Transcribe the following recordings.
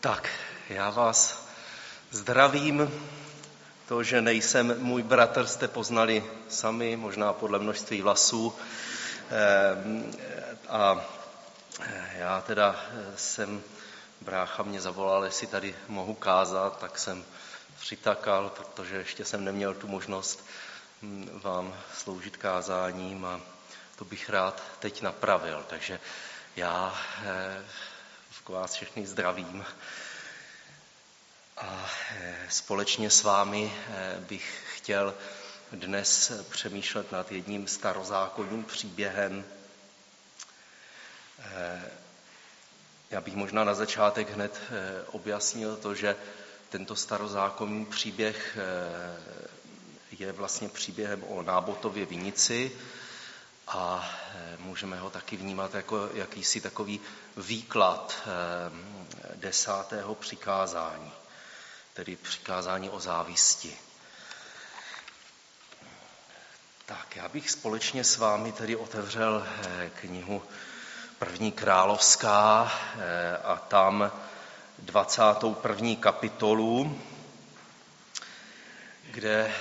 Tak, já vás zdravím. To, že nejsem můj bratr, jste poznali sami, možná podle množství vlasů. Ehm, a já teda jsem, brácha mě zavolal, jestli tady mohu kázat, tak jsem přitakal, protože ještě jsem neměl tu možnost hm, vám sloužit kázáním a to bych rád teď napravil. Takže já eh, vás všechny zdravím. A eh, společně s vámi eh, bych chtěl dnes přemýšlet nad jedním starozákonním příběhem. Já bych možná na začátek hned objasnil to, že tento starozákonní příběh je vlastně příběhem o Nábotově vinici, a eh, můžeme ho taky vnímat jako jakýsi takový výklad eh, desátého přikázání, tedy přikázání o závisti. Tak, já bych společně s vámi tedy otevřel eh, knihu První královská a tam 21. kapitolu, kde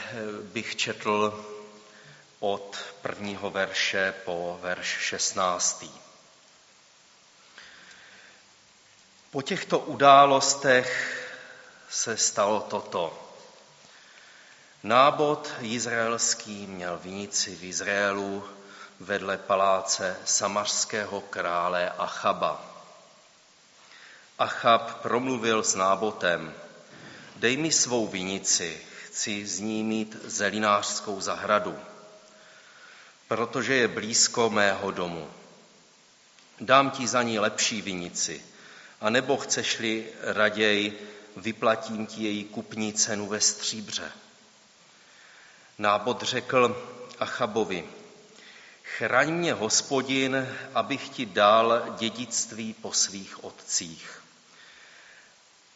bych četl od prvního verše po verš 16. Po těchto událostech se stalo toto. Nábod izraelský měl vinici v Izraelu vedle paláce samařského krále Achaba. Achab promluvil s Nábotem, dej mi svou vinici, chci z ní mít zelinářskou zahradu protože je blízko mého domu. Dám ti za ní lepší vinici, a nebo chceš-li raději, vyplatím ti její kupní cenu ve stříbře. Nábod řekl Achabovi, chraň mě hospodin, abych ti dal dědictví po svých otcích.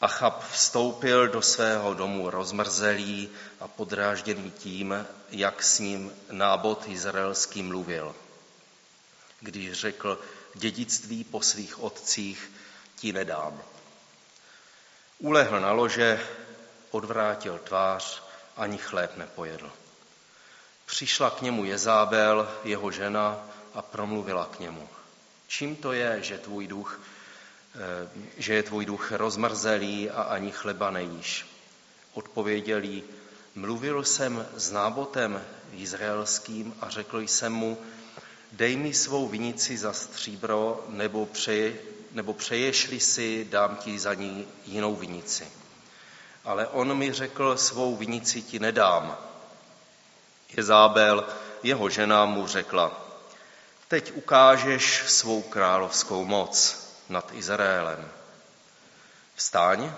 Achab vstoupil do svého domu rozmrzelý a podrážděný tím, jak s ním nábod izraelský mluvil. Když řekl, dědictví po svých otcích ti nedám. Ulehl na lože, odvrátil tvář, ani chléb nepojedl. Přišla k němu Jezábel, jeho žena, a promluvila k němu. Čím to je, že tvůj duch že je tvůj duch rozmrzelý a ani chleba nejíš. Odpověděl jí, mluvil jsem s nábotem izraelským a řekl jsem mu, dej mi svou vinici za stříbro, nebo, přeje, nebo přeješli si, dám ti za ní jinou vinici. Ale on mi řekl, svou vinici ti nedám. Jezábel, jeho žena, mu řekla, teď ukážeš svou královskou moc nad Izraelem. Vstáň,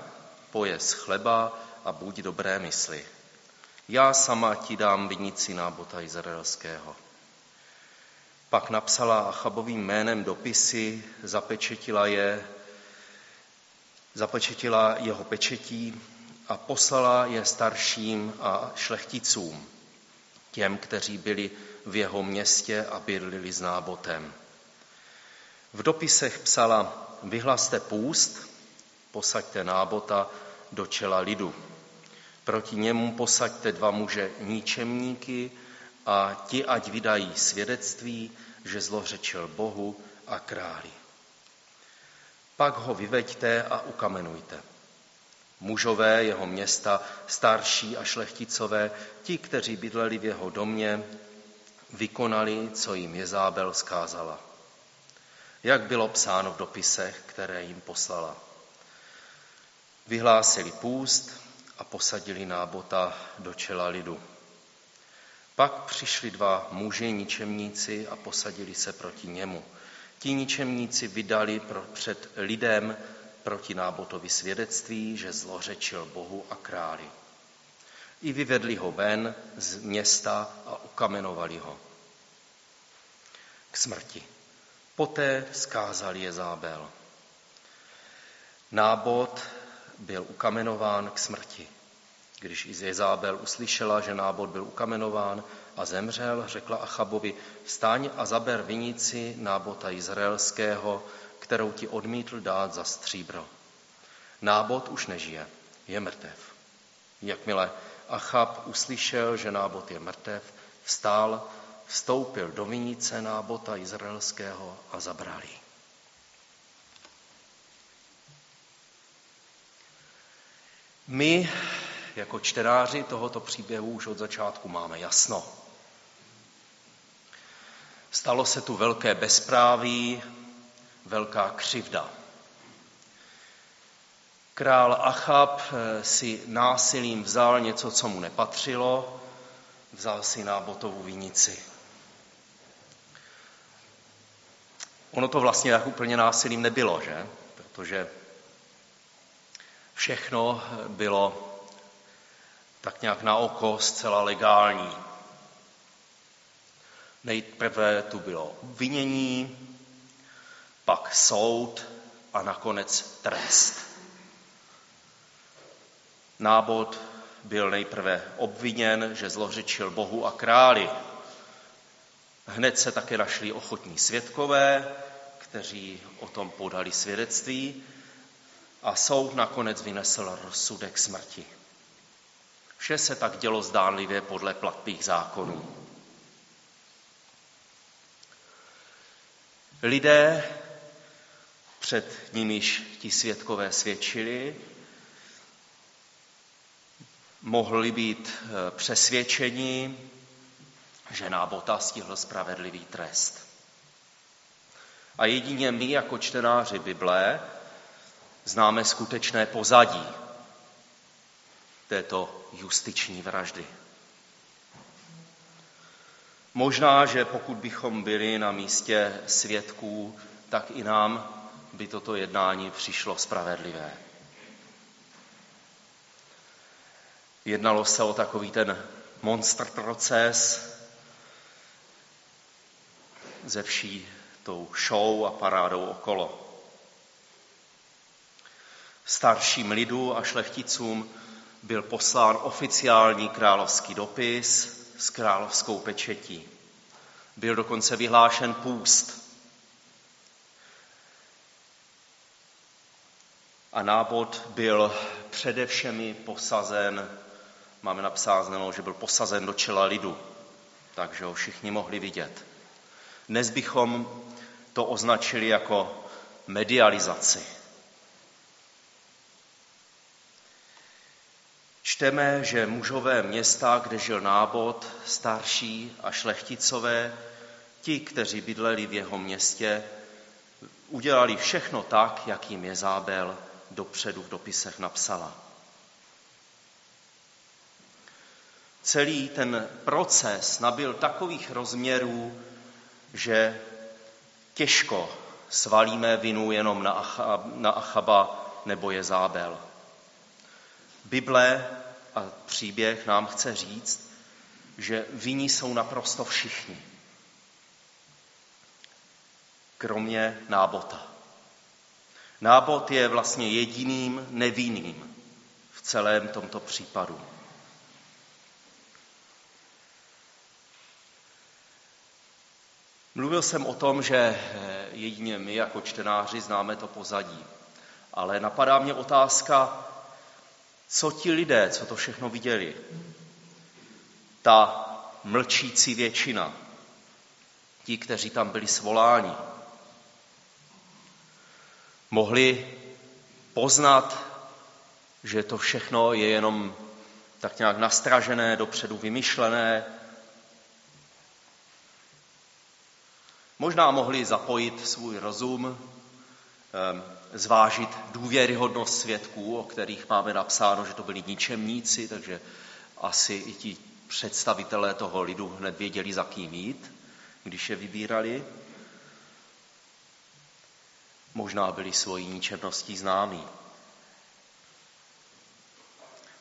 pojez chleba a buď dobré mysli. Já sama ti dám vinici nábota izraelského. Pak napsala Achabovým jménem dopisy, zapečetila je, zapečetila jeho pečetí a poslala je starším a šlechticům, těm, kteří byli v jeho městě a bydlili s nábotem. V dopisech psala, vyhlaste půst, posaďte nábota do čela lidu. Proti němu posaďte dva muže níčemníky a ti ať vydají svědectví, že zlořečil Bohu a králi. Pak ho vyveďte a ukamenujte. Mužové jeho města, starší a šlechticové, ti, kteří bydleli v jeho domě, vykonali, co jim Jezábel zkázala jak bylo psáno v dopisech, které jim poslala. Vyhlásili půst a posadili nábota do čela lidu. Pak přišli dva muži ničemníci a posadili se proti němu. Ti ničemníci vydali před lidem proti nábotovi svědectví, že zlořečil Bohu a králi. I vyvedli ho ven z města a ukamenovali ho k smrti. Poté vzkázal Jezábel. Nábod byl ukamenován k smrti. Když Jezábel uslyšela, že nábod byl ukamenován a zemřel, řekla Achabovi, vstaň a zaber vinici nábota izraelského, kterou ti odmítl dát za stříbro. Nábot už nežije, je mrtev. Jakmile Achab uslyšel, že Nábot je mrtev, vstál, vstoupil do vinice Nábota izraelského a zabrali. My jako čtenáři tohoto příběhu už od začátku máme jasno. Stalo se tu velké bezpráví, velká křivda. Král Achab eh, si násilím vzal něco, co mu nepatřilo, vzal si nábotovou vinici. Ono to vlastně tak úplně násilím nebylo, že? Protože všechno bylo tak nějak na oko zcela legální. Nejprve tu bylo obvinění, pak soud a nakonec trest. Nábod byl nejprve obviněn, že zlořečil Bohu a králi. Hned se také našli ochotní svědkové, kteří o tom podali svědectví a soud nakonec vynesl rozsudek smrti. Vše se tak dělo zdánlivě podle platných zákonů. Lidé, před nimiž ti svědkové svědčili, mohli být eh, přesvědčeni, že nábota stihl spravedlivý trest. A jedině my, jako čtenáři Bible, známe skutečné pozadí této justiční vraždy. Možná, že pokud bychom byli na místě svědků, tak i nám by toto jednání přišlo spravedlivé. Jednalo se o takový ten monster proces ze vší tou show a parádou okolo. Starším lidu a šlechticům byl poslán oficiální královský dopis s královskou pečetí. Byl dokonce vyhlášen půst. A nábod byl především posazen, máme napsáno, že byl posazen do čela lidu, takže ho všichni mohli vidět. Dnes bychom to označili jako medializaci. Čteme, že mužové města, kde žil nábod, starší a šlechticové, ti, kteří bydleli v jeho městě, udělali všechno tak, jak jim Jezábel dopředu v dopisech napsala. Celý ten proces nabil takových rozměrů, že těžko svalíme vinu jenom na Achaba nebo Jezábel. Bible a příběh nám chce říct, že viní jsou naprosto všichni. Kromě nábota. Nábot je vlastně jediným nevinným v celém tomto případu. Mluvil jsem o tom, že jedině my jako čtenáři známe to pozadí. Ale napadá mě otázka, co ti lidé, co to všechno viděli? Ta mlčící většina, ti, kteří tam byli svoláni, mohli poznat, že to všechno je jenom tak nějak nastražené, dopředu vymyšlené. Možná mohli zapojit svůj rozum, ehm, zvážit důvěryhodnost svědků, o kterých máme napsáno, že to byli ničemníci, takže asi i ti představitelé toho lidu hned věděli, za kým jít, když je vybírali. Možná byli svojí ničemností známí.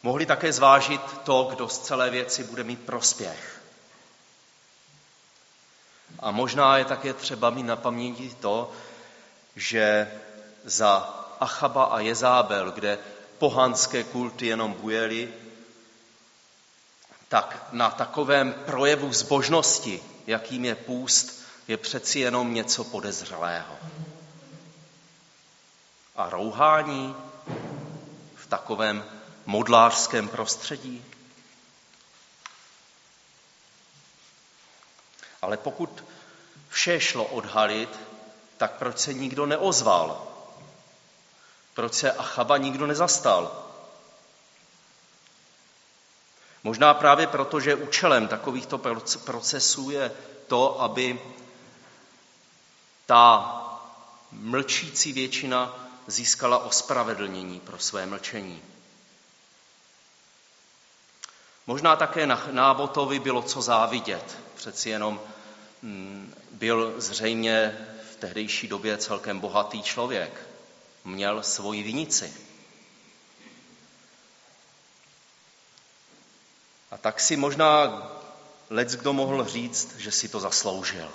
Mohli také zvážit to, kdo z celé věci bude mít prospěch. A možná je také třeba mít na paměti to, že za Achaba a Jezábel, kde pohanské kulty jenom bujely, tak na takovém projevu zbožnosti, jakým je půst, je přeci jenom něco podezřelého. A rouhání, takovém modlářském prostředí? Ale pokud vše šlo odhalit, tak proč se nikdo neozval? Proč se Achaba nikdo nezastal? Možná právě proto, že účelem takovýchto procesů je to, aby ta mlčící většina získala ospravedlnění pro své mlčení. Možná také na Nábotovi bylo co závidět. Přeci jenom byl zřejmě v tehdejší době celkem bohatý člověk. Měl svoji vinici. A tak si možná lec kdo mohl říct, že si to zasloužil.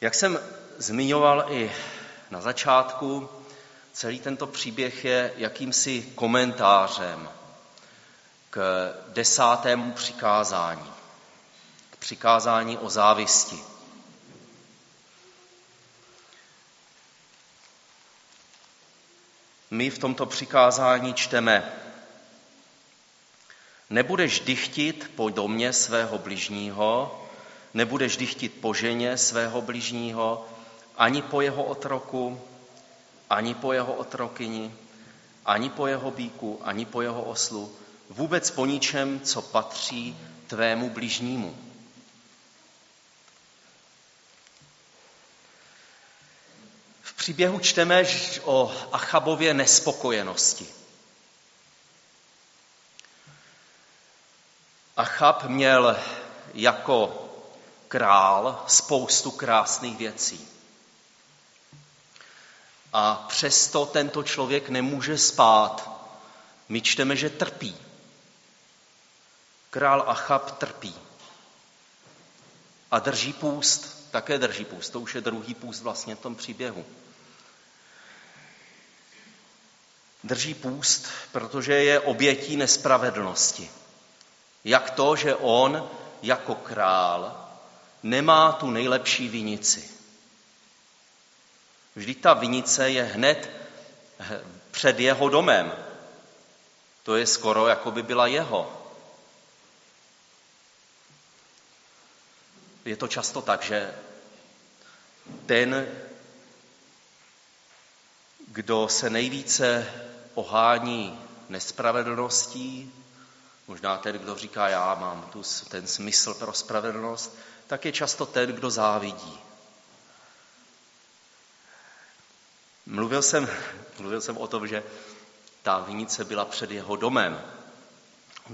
Jak jsem zmiňoval i na začátku, celý tento příběh je jakýmsi komentářem k desátému přikázání, k přikázání o závisti. My v tomto přikázání čteme, nebudeš dychtit po domě svého bližního, nebudeš dychtit po ženě svého bližního, ani po jeho otroku, ani po jeho otrokyni, ani po jeho bíku, ani po jeho oslu, vůbec po ničem, co patří tvému bližnímu. V příběhu čteme o Achabově nespokojenosti. Achab měl jako král spoustu krásných věcí. A přesto tento člověk nemůže spát. My čteme, že trpí. Král Achab trpí. A drží půst, také drží půst. To už je druhý půst vlastně v tom příběhu. Drží půst, protože je obětí nespravedlnosti. Jak to, že on jako král nemá tu nejlepší vinici. Vždyť ta vinice je hned před jeho domem. To je skoro, jako by byla jeho. Je to často tak, že ten, kdo se nejvíce ohání nespravedlností, možná ten, kdo říká, já mám tu, ten smysl pro spravedlnost, tak je často ten, kdo závidí. Mluvil jsem, mluvil jsem o tom, že ta vinice byla před jeho domem.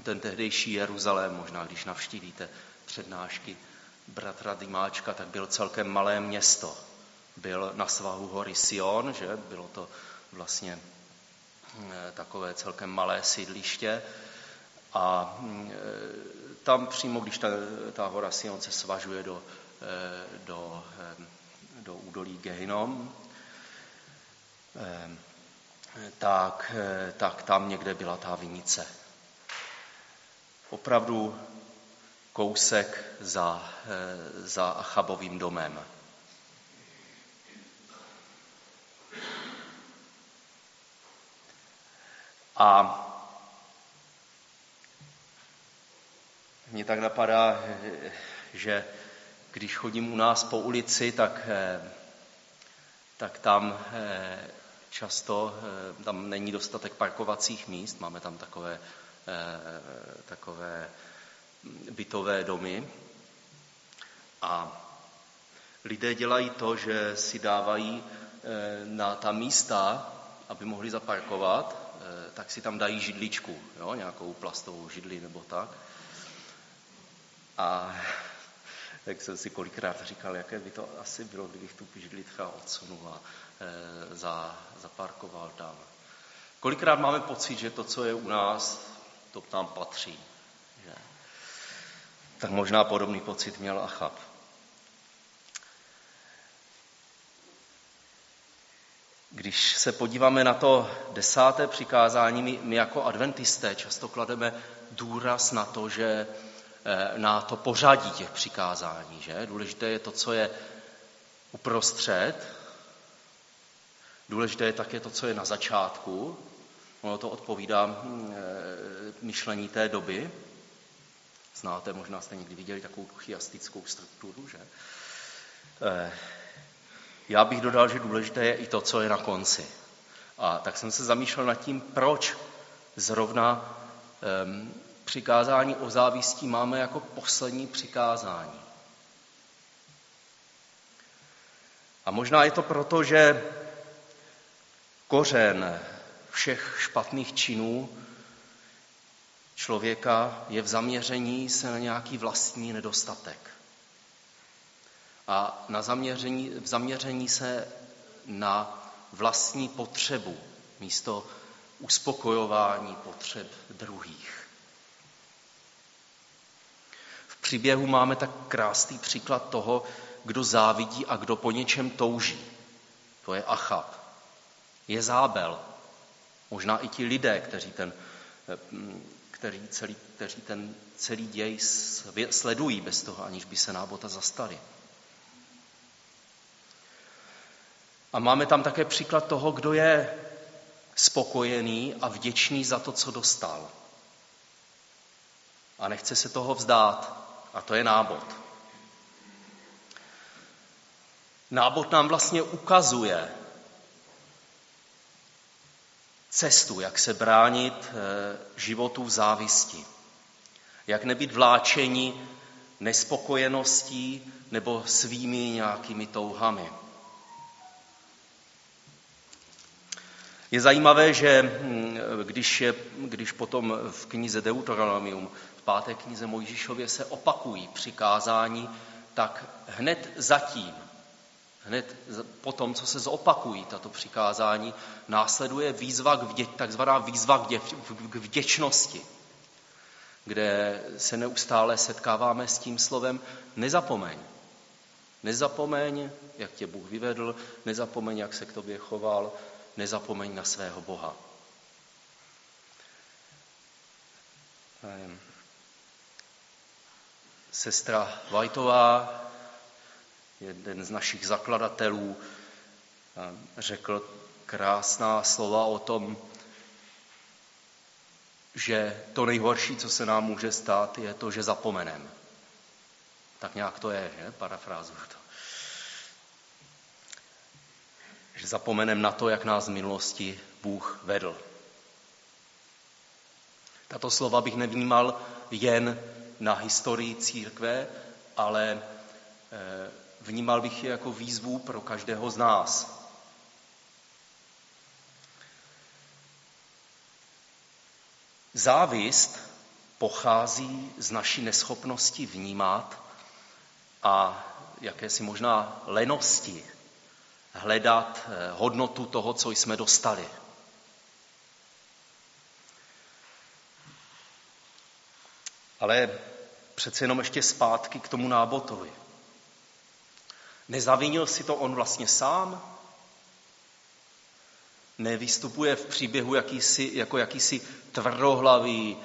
Ten tehdejší Jeruzalém, možná když navštívíte přednášky bratra Dimáčka, tak byl celkem malé město. Byl na svahu hory Sion, že bylo to vlastně eh, takové celkem malé sídliště a mm, e, tam přímo, když ta, ta hora Sion se svažuje do, e, do, e, do údolí Gehinom, tak, tak tam někde byla ta vinice. Opravdu kousek za, za Achabovým domem. A Mně tak napadá, že když chodím u nás po ulici, tak, eh, tak tam eh, často eh, tam není dostatek parkovacích míst, máme tam takové, takové bytové domy a lidé dělají to, že si dávají na ta místa, aby mohli zaparkovat, tak si tam dají židličku, jo, nějakou plastovou židli nebo tak. A tak jsem si kolikrát říkal, jaké by to asi bylo, kdybych tu židlitka odsunul a e, za, zaparkoval tam. Kolikrát máme pocit, že to, co je u nás, to tam patří. Tak možná podobný pocit měl Achab. Když se podíváme na to desáté přikázání, my, my jako adventisté často klademe důraz na to, že Eh, na to pořadí těch přikázání. Že? Důležité je to, co je uprostřed Důležité je také to, co je na začátku. Ono to odpovídá hm, eh, myšlení té doby. Znáte, možná jste někdy viděli takovou chiastickou strukturu, že? Eh, já bych dodal, že důležité je i to, co je na konci. A tak jsem se zamýšlel nad tím, proč zrovna um, přikázání o závistí máme jako poslední přikázání. A možná je to proto, že kořen všech špatných činů člověka je v zaměření se na nějaký vlastní nedostatek. A na zaměření, v zaměření se na vlastní potřebu místo uspokojování potřeb druhých. V příběhu máme tak krásný příklad toho, kdo závidí a kdo po něčem touží. To je Achab. Je Zábel. Možná i ti lidé, kteří ten, kteří celý, kteří ten celý děj sledují bez toho, aniž by se nábota zastali. A máme tam také příklad toho, kdo je spokojený a vděčný za to, co dostal. A nechce se toho vzdát. A to je nábod. Nábod nám vlastně ukazuje cestu, jak se bránit eh, životu v závisti. Jak nebýt vláčení nespokojeností nebo svými nějakými touhami. Je zajímavé, že hm, když, je, když potom v knize Deuteronomium, v páté knize Mojžíšově se opakují přikázání, tak hned zatím, hned po tom, co se zopakují tato přikázání, následuje výzva k vdě, takzvaná výzva k, dě, k vděčnosti, kde se neustále setkáváme s tím slovem nezapomeň. Nezapomeň, jak tě Bůh vyvedl, nezapomeň, jak se k tobě choval, nezapomeň na svého Boha. Ehm, sestra Vajtová, jeden z našich zakladatelů, ehm, řekl krásná slova o tom, že to nejhorší, co se nám může stát, je to, že zapomenem. Tak nějak to je, že? Parafrázuju to. že zapomenem na to, jak nás v minulosti Bůh vedl. Tato slova bych nevnímal jen na historii církve, ale eh, vnímal bych je jako výzvu pro každého z nás. Závist pochází z naší neschopnosti vnímat a jakési možná lenosti hledat eh, hodnotu toho, co jsme dostali. Ale přece jenom ještě zpátky k tomu nábotovi. Nezavinil si to on vlastně sám? Nevystupuje v příběhu jakýsi, jako jakýsi tvrdohlavý,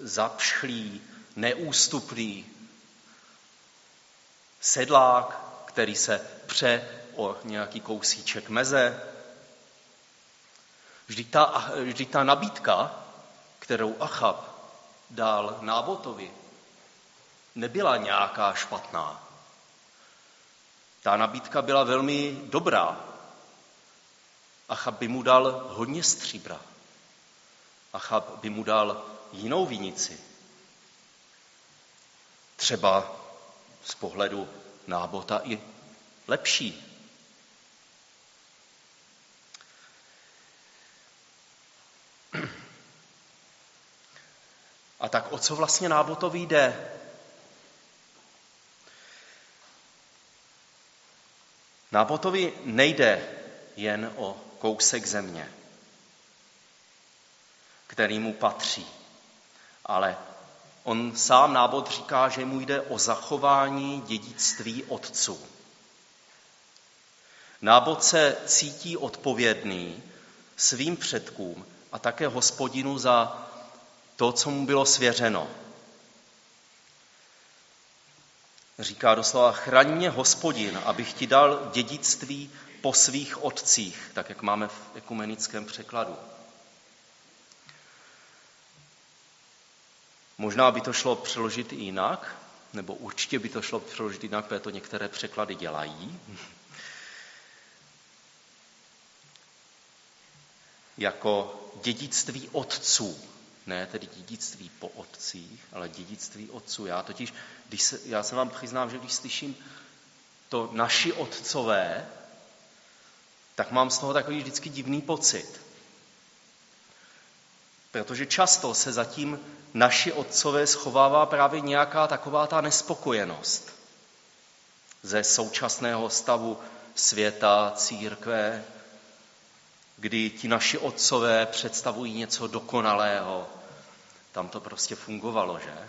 zapšchlý, neústupný sedlák, který se pře o nějaký kousíček meze. Vždyť ta, vždyť ta nabídka, kterou Achab dal Nábotovi, nebyla nějaká špatná. Ta nabídka byla velmi dobrá. Achab by mu dal hodně stříbra. Achab by mu dal jinou vinici. Třeba z pohledu nábota i lepší. A tak o co vlastně nábotovi jde? Nábotovi nejde jen o kousek země, který mu patří, ale On sám nábod říká, že mu jde o zachování dědictví otců. Nábod se cítí odpovědný svým předkům a také hospodinu za to, co mu bylo svěřeno. Říká doslova, chraň mě hospodin, abych ti dal dědictví po svých otcích, tak jak máme v ekumenickém překladu. Možná by to šlo přeložit i jinak, nebo určitě by to šlo přeložit jinak, protože to některé překlady dělají. jako dědictví otců. Ne tedy dědictví po otcích, ale dědictví otců. Já totiž, když se, já se vám přiznám, že když slyším to naši otcové, tak mám z toho takový vždycky divný pocit. Protože často se zatím naši otcové schovává právě nějaká taková ta nespokojenost ze současného stavu světa, církve, kdy ti naši otcové představují něco dokonalého. Tam to prostě fungovalo, že?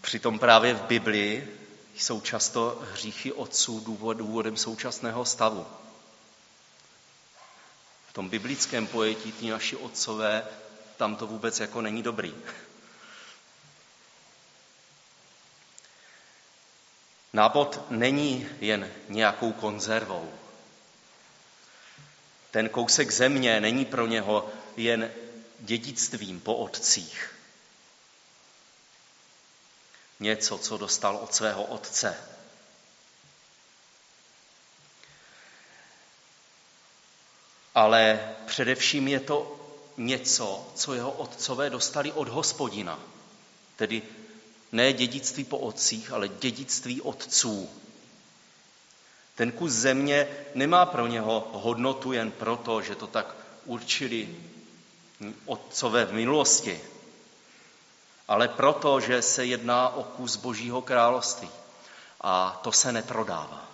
Přitom právě v Biblii jsou často hříchy otců důvodem současného stavu. V tom biblickém pojetí ti naši otcové, tam to vůbec jako není dobrý. Nábod není jen nějakou konzervou. Ten kousek země není pro něho jen dědictvím po otcích. Něco, co dostal od svého otce. Ale především je to něco, co jeho otcové dostali od hospodina. Tedy ne dědictví po otcích, ale dědictví otců. Ten kus země nemá pro něho hodnotu jen proto, že to tak určili otcové v minulosti, ale proto, že se jedná o kus Božího království. A to se neprodává.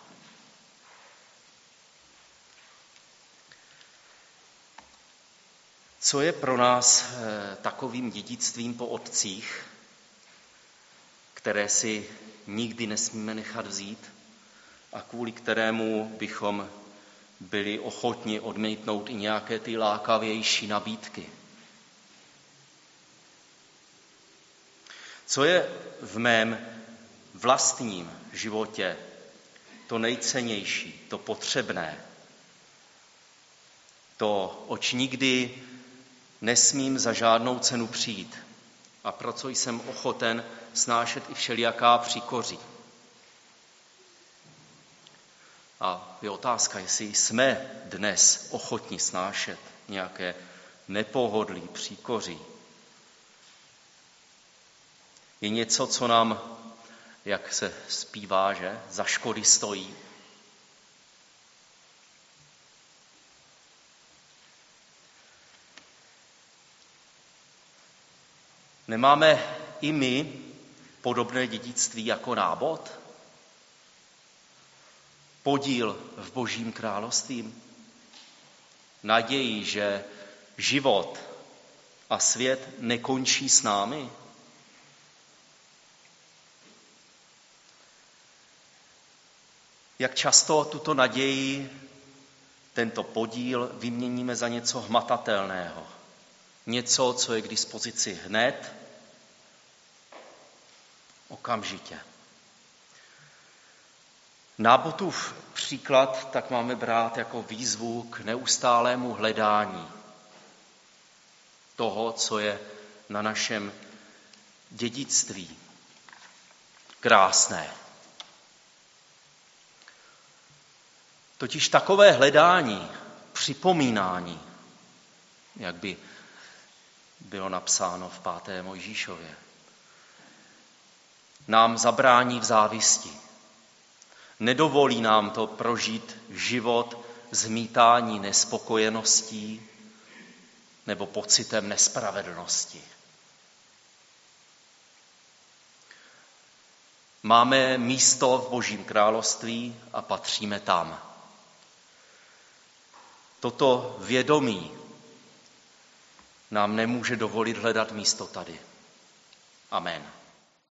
Co je pro nás eh, takovým dědictvím po otcích, které si nikdy nesmíme nechat vzít? A kvůli kterému bychom byli ochotni odmítnout i nějaké ty lákavější nabídky. Co je v mém vlastním životě to nejcennější, to potřebné, to, oč nikdy nesmím za žádnou cenu přijít a pro co jsem ochoten snášet i všelijaká příkoří. A je otázka, jestli jsme dnes ochotni snášet nějaké nepohodlí, příkoří. Je něco, co nám, jak se zpívá, že za škody stojí. Nemáme i my podobné dědictví jako nábod? Podíl v Božím království. Naději, že život a svět nekončí s námi. Jak často tuto naději, tento podíl vyměníme za něco hmatatelného. Něco, co je k dispozici hned, okamžitě. Nábotův příklad tak máme brát jako výzvu k neustálému hledání toho, co je na našem dědictví krásné. Totiž takové hledání, připomínání, jak by bylo napsáno v páté Mojžíšově, nám zabrání v závisti Nedovolí nám to prožít život zmítání nespokojeností nebo pocitem nespravedlnosti. Máme místo v Božím království a patříme tam. Toto vědomí nám nemůže dovolit hledat místo tady. Amen.